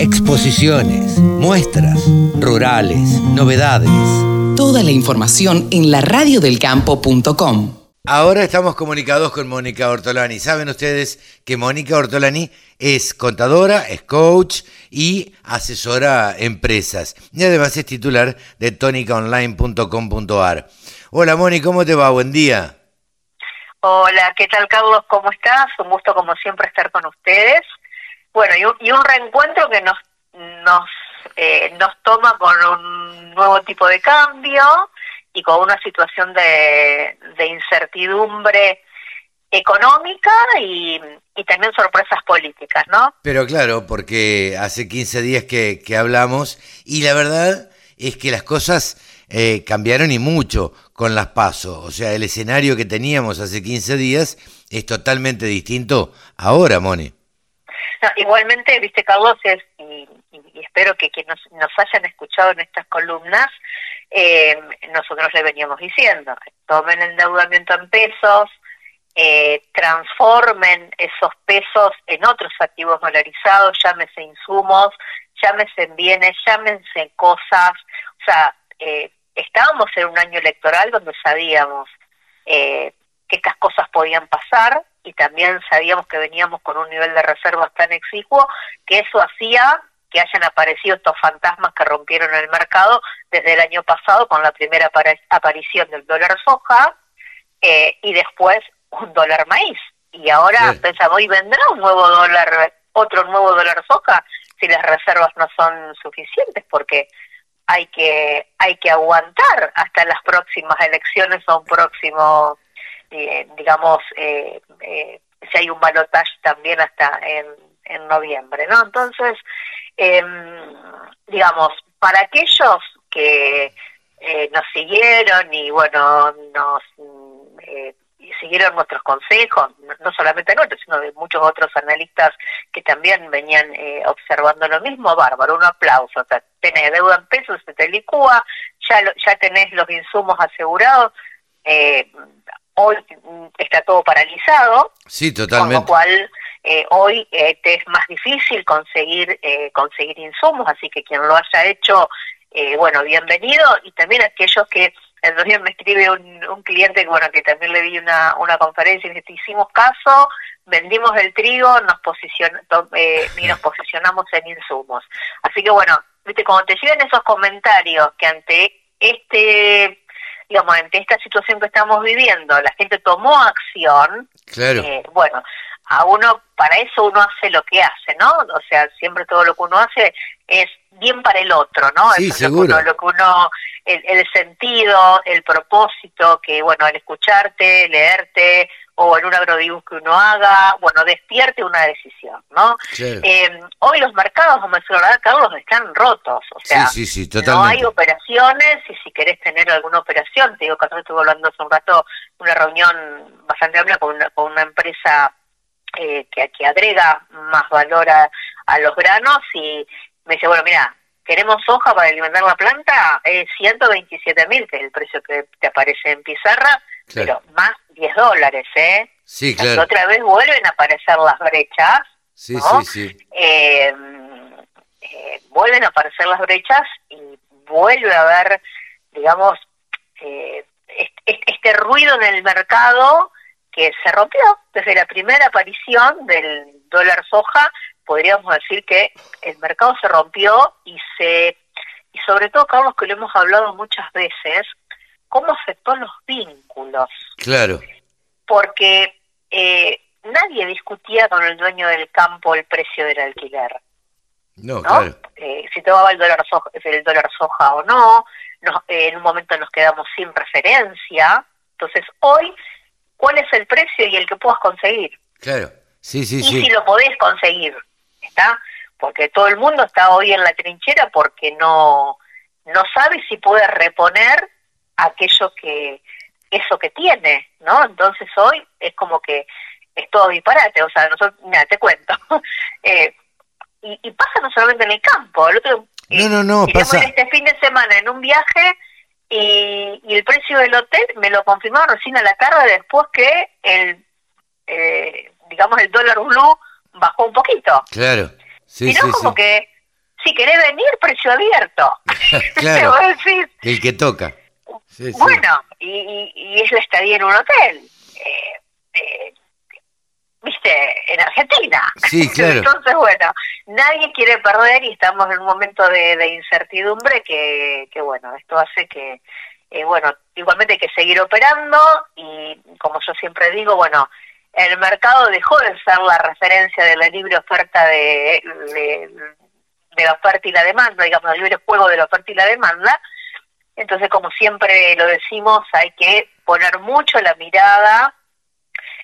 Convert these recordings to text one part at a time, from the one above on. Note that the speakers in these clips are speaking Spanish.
Exposiciones, muestras, rurales, novedades. Toda la información en la radiodelcampo.com. Ahora estamos comunicados con Mónica Ortolani. Saben ustedes que Mónica Ortolani es contadora, es coach y asesora empresas. Y además es titular de tonicaonline.com.ar. Hola Mónica, ¿cómo te va? Buen día. Hola, ¿qué tal Carlos? ¿Cómo estás? Un gusto como siempre estar con ustedes. Bueno, y un, reencuentro que nos, eh, nos toma con un nuevo tipo de cambio y con una situación de, incertidumbre económica y, también sorpresas políticas, ¿no? Pero claro, porque hace 15 días que, hablamos y la verdad es que las cosas eh, cambiaron y mucho con las pasos. O sea, el escenario que teníamos hace 15 días es totalmente distinto ahora, Moni igualmente, viste, Carlos, es, y, espero que quienes nos, hayan escuchado en estas columnas, eh, nosotros le veníamos diciendo, tomen endeudamiento en pesos, eh, transformen esos pesos en otros activos dolarizados, llámese insumos, llámese bienes, llámense cosas, o sea, eh, estábamos en un año electoral donde sabíamos que estas cosas podían pasar, y también sabíamos que veníamos con un nivel de reservas tan exiguo que eso hacía que hayan aparecido estos fantasmas que rompieron el mercado desde el año pasado con la primera aparición del dólar soja eh, y después un dólar maíz. Y ahora pensamos, hoy vendrá un nuevo dólar, otro nuevo dólar soja si las reservas no son suficientes porque hay que hay que aguantar hasta las próximas elecciones o un próximo digamos, eh, eh, si hay un balotaje también hasta en, en noviembre, ¿no? Entonces, em, digamos, para aquellos que nos siguieron y, bueno, nos siguieron nuestros consejos, no solamente nuestros, sino de muchos otros analistas que también venían observando lo mismo, bárbaro, un aplauso, o sea, tenés deuda en pesos, se te licúa, ya, ya tenés los insumos asegurados, eh, hoy mm, está todo paralizado. Sí, totalmente. Con lo cual, eh, hoy eh, te es más difícil conseguir, eh, conseguir insumos, así que quien lo haya hecho, bueno, bienvenido. Y también aquellos que, el otro día me escribe un, cliente, bueno, que también le di una, una conferencia y dice, hicimos caso, vendimos el trigo, nos, posicion, y nos posicionamos en insumos. Así que bueno, viste, como te siguen esos comentarios que ante este digamos, ante esta situación que estamos viviendo, la gente tomó acción, claro. Eh, bueno, a uno, para eso uno hace lo que hace, ¿no? O sea, siempre todo lo que uno hace es bien para el otro, ¿no? Sí, seguro. Lo que uno, el, el, sentido, el propósito, que bueno, al escucharte, leerte, o en un agrodibus que uno haga, bueno, despierte una decisión, ¿no? Eh, hoy los mercados, como decía la Carlos, están rotos, o sea, no hay operaciones y si querés tener alguna operación, te digo que estuve hablando hace un rato, una reunión bastante amplia con una, con una empresa eh, que, que agrega más valor a, a los granos y me dice, bueno, mira, queremos soja para alimentar la planta, es 127 mil, que es el precio que te aparece en pizarra, pero más 10 dólares, ¿eh? Sí, claro. otra vez vuelven a aparecer las brechas. Sí, sí, sí. Eh, eh, vuelven a aparecer las brechas y vuelve a haber, digamos, eh, este, ruido en el mercado que se rompió desde la primera aparición del dólar soja. Podríamos decir que el mercado se rompió y se y sobre todo, Carlos, que lo hemos hablado muchas veces, cómo afectó los vínculos. Claro. Porque eh, nadie discutía con el dueño del campo el precio del alquiler. No, claro. Eh, si tomaba el dólar soja, el dólar soja o no, en un momento nos quedamos sin referencia. Entonces, hoy, ¿cuál es el precio y el que puedas conseguir? Claro, sí, sí, y sí. si lo podés conseguir, ¿está? Porque todo el mundo está hoy en la trinchera porque no, no sabe si puede reponer aquello que eso que tiene, ¿no? Entonces hoy es como que es todo disparate, o sea, nosotros, mira, te cuento, eh, y, pasa no solamente en el campo, el otro, no, no, no, pasa... este fin de semana en un viaje y, el precio del hotel me lo confirmaron recién a la tarde después que el, eh, digamos, el dólar blue bajó un poquito. Claro, sí, sí, como que si querés venir, precio abierto. claro, el que toca. Bueno, y, y, es la estadía en un hotel. Eh, eh, viste, en Argentina. Sí, claro. Entonces, bueno, nadie quiere perder y estamos en un momento de, incertidumbre que, que, bueno, esto hace que, eh, bueno, igualmente hay que seguir operando y como yo siempre digo, bueno, el mercado dejó de ser la referencia de la libre oferta de, de, la oferta y la demanda, digamos, el libre juego de la oferta y la demanda. Entonces, como siempre lo decimos, hay que poner mucho la mirada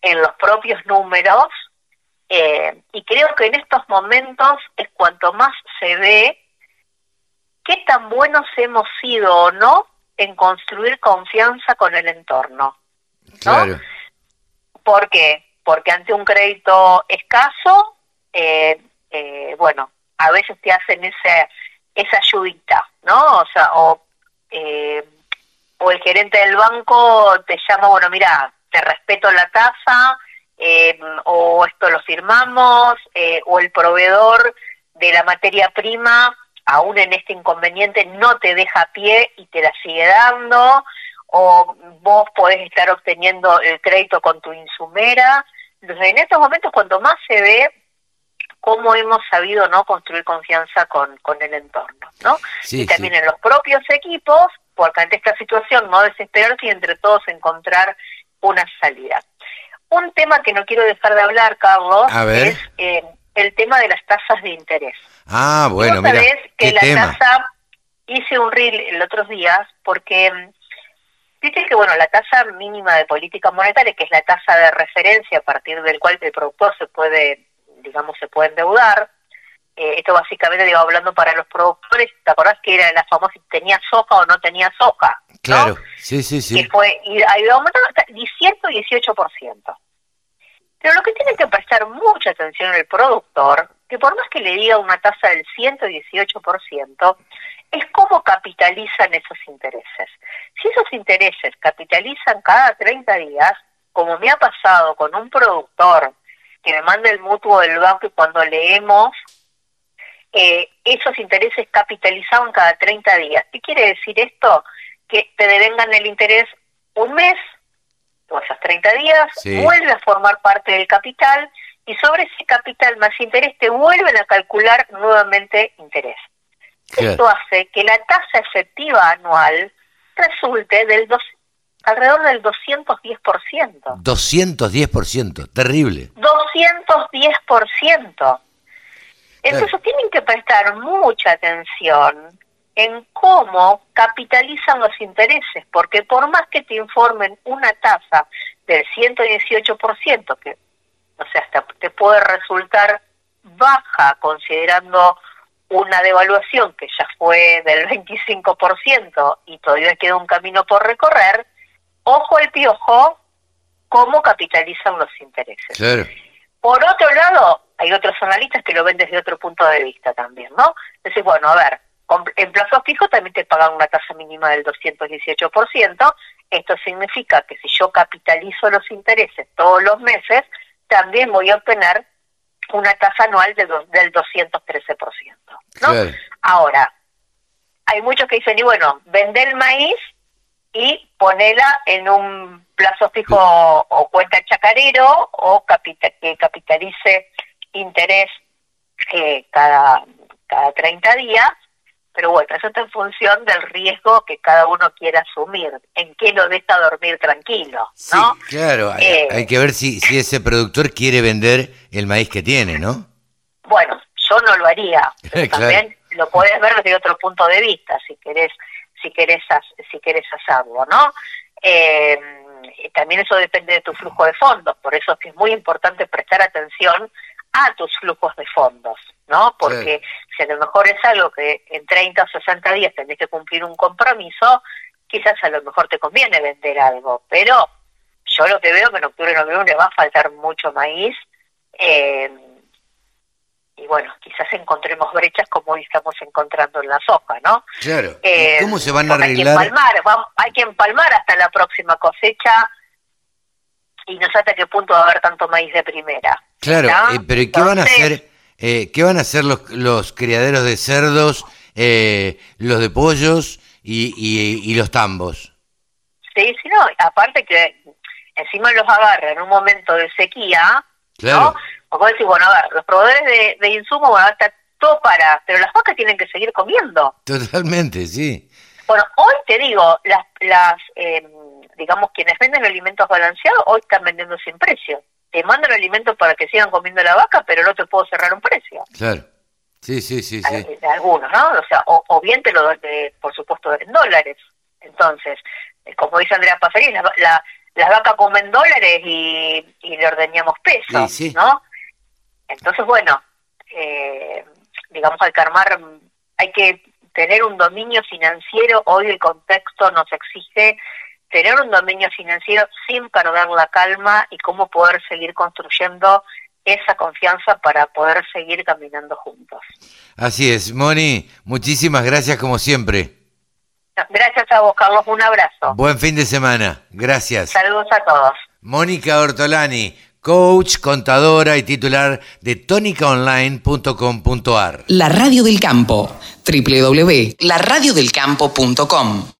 en los propios números eh, y creo que en estos momentos es cuanto más se ve qué tan buenos hemos sido o no en construir confianza con el entorno. Claro. ¿Por qué? Porque ante un crédito escaso, eh, eh, bueno, a veces te hacen esa, esa ayudita, ¿no? O sea, o, o el gerente del banco te llama, bueno, mira, te respeto la tasa, eh, o esto lo firmamos, eh, o el proveedor de la materia prima, aún en este inconveniente, no te deja pie y te la sigue dando, o vos podés estar obteniendo el crédito con tu insumera. Entonces, en estos momentos, cuanto más se ve cómo hemos sabido no construir confianza con, con el entorno, ¿no? y también en los propios equipos, porque ante esta situación no desesperarse y entre todos encontrar una salida. Un tema que no quiero dejar de hablar, Carlos, es eh, el tema de las tasas de interés. Ah, bueno, mira, que la tasa, hice un reel el otros días porque dice que bueno, la tasa mínima de política monetaria, que es la tasa de referencia a partir del cual el productor se puede, digamos, se puede endeudar, eh, esto básicamente digo hablando para los productores, ¿te acordás que era la famosa tenía soja o no tenía soja? Claro, sí, sí, sí. Que fue, y ha ido aumentando hasta 18%. Pero lo que tiene que prestar mucha atención el productor, que por más que le diga una tasa del 118%, es cómo capitalizan esos intereses. Si esos intereses capitalizan cada 30 días, como me ha pasado con un productor que me manda el mutuo del banco y cuando leemos eh, esos intereses capitalizaban cada 30 días. ¿Qué quiere decir esto? Que te devengan el interés un mes, o esos 30 días, vuelve a formar parte del capital y sobre ese capital más interés te vuelven a calcular nuevamente interés. Esto hace que la tasa efectiva anual resulte del dos, alrededor del 210%. 210%, terrible. 210%. Entonces tienen que prestar mucha atención en cómo capitalizan los intereses, porque por más que te informen una tasa del 118%, que o sea, hasta te puede resultar baja considerando una devaluación que ya fue del 25% y todavía queda un camino por recorrer, ojo el piojo, cómo capitalizan los intereses. Por otro lado, hay otros analistas que lo ven desde otro punto de vista también, ¿no? Entonces, bueno, a ver, en plazo fijo también te pagan una tasa mínima del 218%. Esto significa que si yo capitalizo los intereses todos los meses, también voy a obtener una tasa anual de del 213%. ¿no? Ahora, hay muchos que dicen, y bueno, vender el maíz y ponerla en un plazo fijo o cuenta chacarero o que capitalice interés eh, cada, cada 30 días, pero bueno, eso está en función del riesgo que cada uno quiera asumir, en qué lo deja dormir tranquilo, ¿no? Sí, claro, hay, eh, que ver si, si ese productor quiere vender el maíz que tiene, ¿no? Bueno, yo no lo haría, también lo puedes ver desde otro punto de vista, si querés, si querés, si querés hacerlo, ¿no? Eh, también eso depende de tu flujo de fondos, por eso es que es muy importante prestar atención a tus flujos de fondos, ¿no? Porque si a lo mejor es algo que en 30 o 60 días tenés que cumplir un compromiso, quizás a lo mejor te conviene vender algo, pero yo lo que veo que en octubre y noviembre va a faltar mucho maíz, eh, y bueno, quizás encontremos brechas como hoy estamos encontrando en la soja, ¿no? Claro. Eh, ¿Cómo se van a arreglar? Hay que, empalmar, hay que empalmar hasta la próxima cosecha y no sé hasta qué punto va a haber tanto maíz de primera. Claro, eh, pero ¿y qué van a hacer eh, ¿qué van a hacer los, los criaderos de cerdos, eh, los de pollos y, y, los tambos? Sí, sí, no, aparte que encima los agarra en un momento de sequía, claro. ¿no? O vos decís, bueno, a ver, los proveedores de, de insumos van a estar todo para, pero las vacas tienen que seguir comiendo. Totalmente, sí. Bueno, hoy te digo, las, las eh, digamos, quienes venden alimentos balanceados, hoy están vendiendo sin precio. Te mandan alimentos para que sigan comiendo la vaca, pero no te puedo cerrar un precio. Claro. Sí, sí, sí, sí. De algunos, ¿no? O sea, o, bien te lo doy, por supuesto, en dólares. Entonces, eh, como dice Andrea Pasarín, la, la, las vacas comen dólares y, le ordeñamos pesos, ¿no? Entonces, bueno, eh, digamos, hay que armar, hay que tener un dominio financiero, hoy el contexto nos exige tener un dominio financiero sin perder la calma y cómo poder seguir construyendo esa confianza para poder seguir caminando juntos. Así es, Moni, muchísimas gracias como siempre. Gracias a vos, Carlos, un abrazo. Buen fin de semana, gracias. Saludos a todos. Mónica Ortolani, coach, contadora y titular de tónicaonline.com.ar. La Radio del Campo, www.laradiodelcampo.com.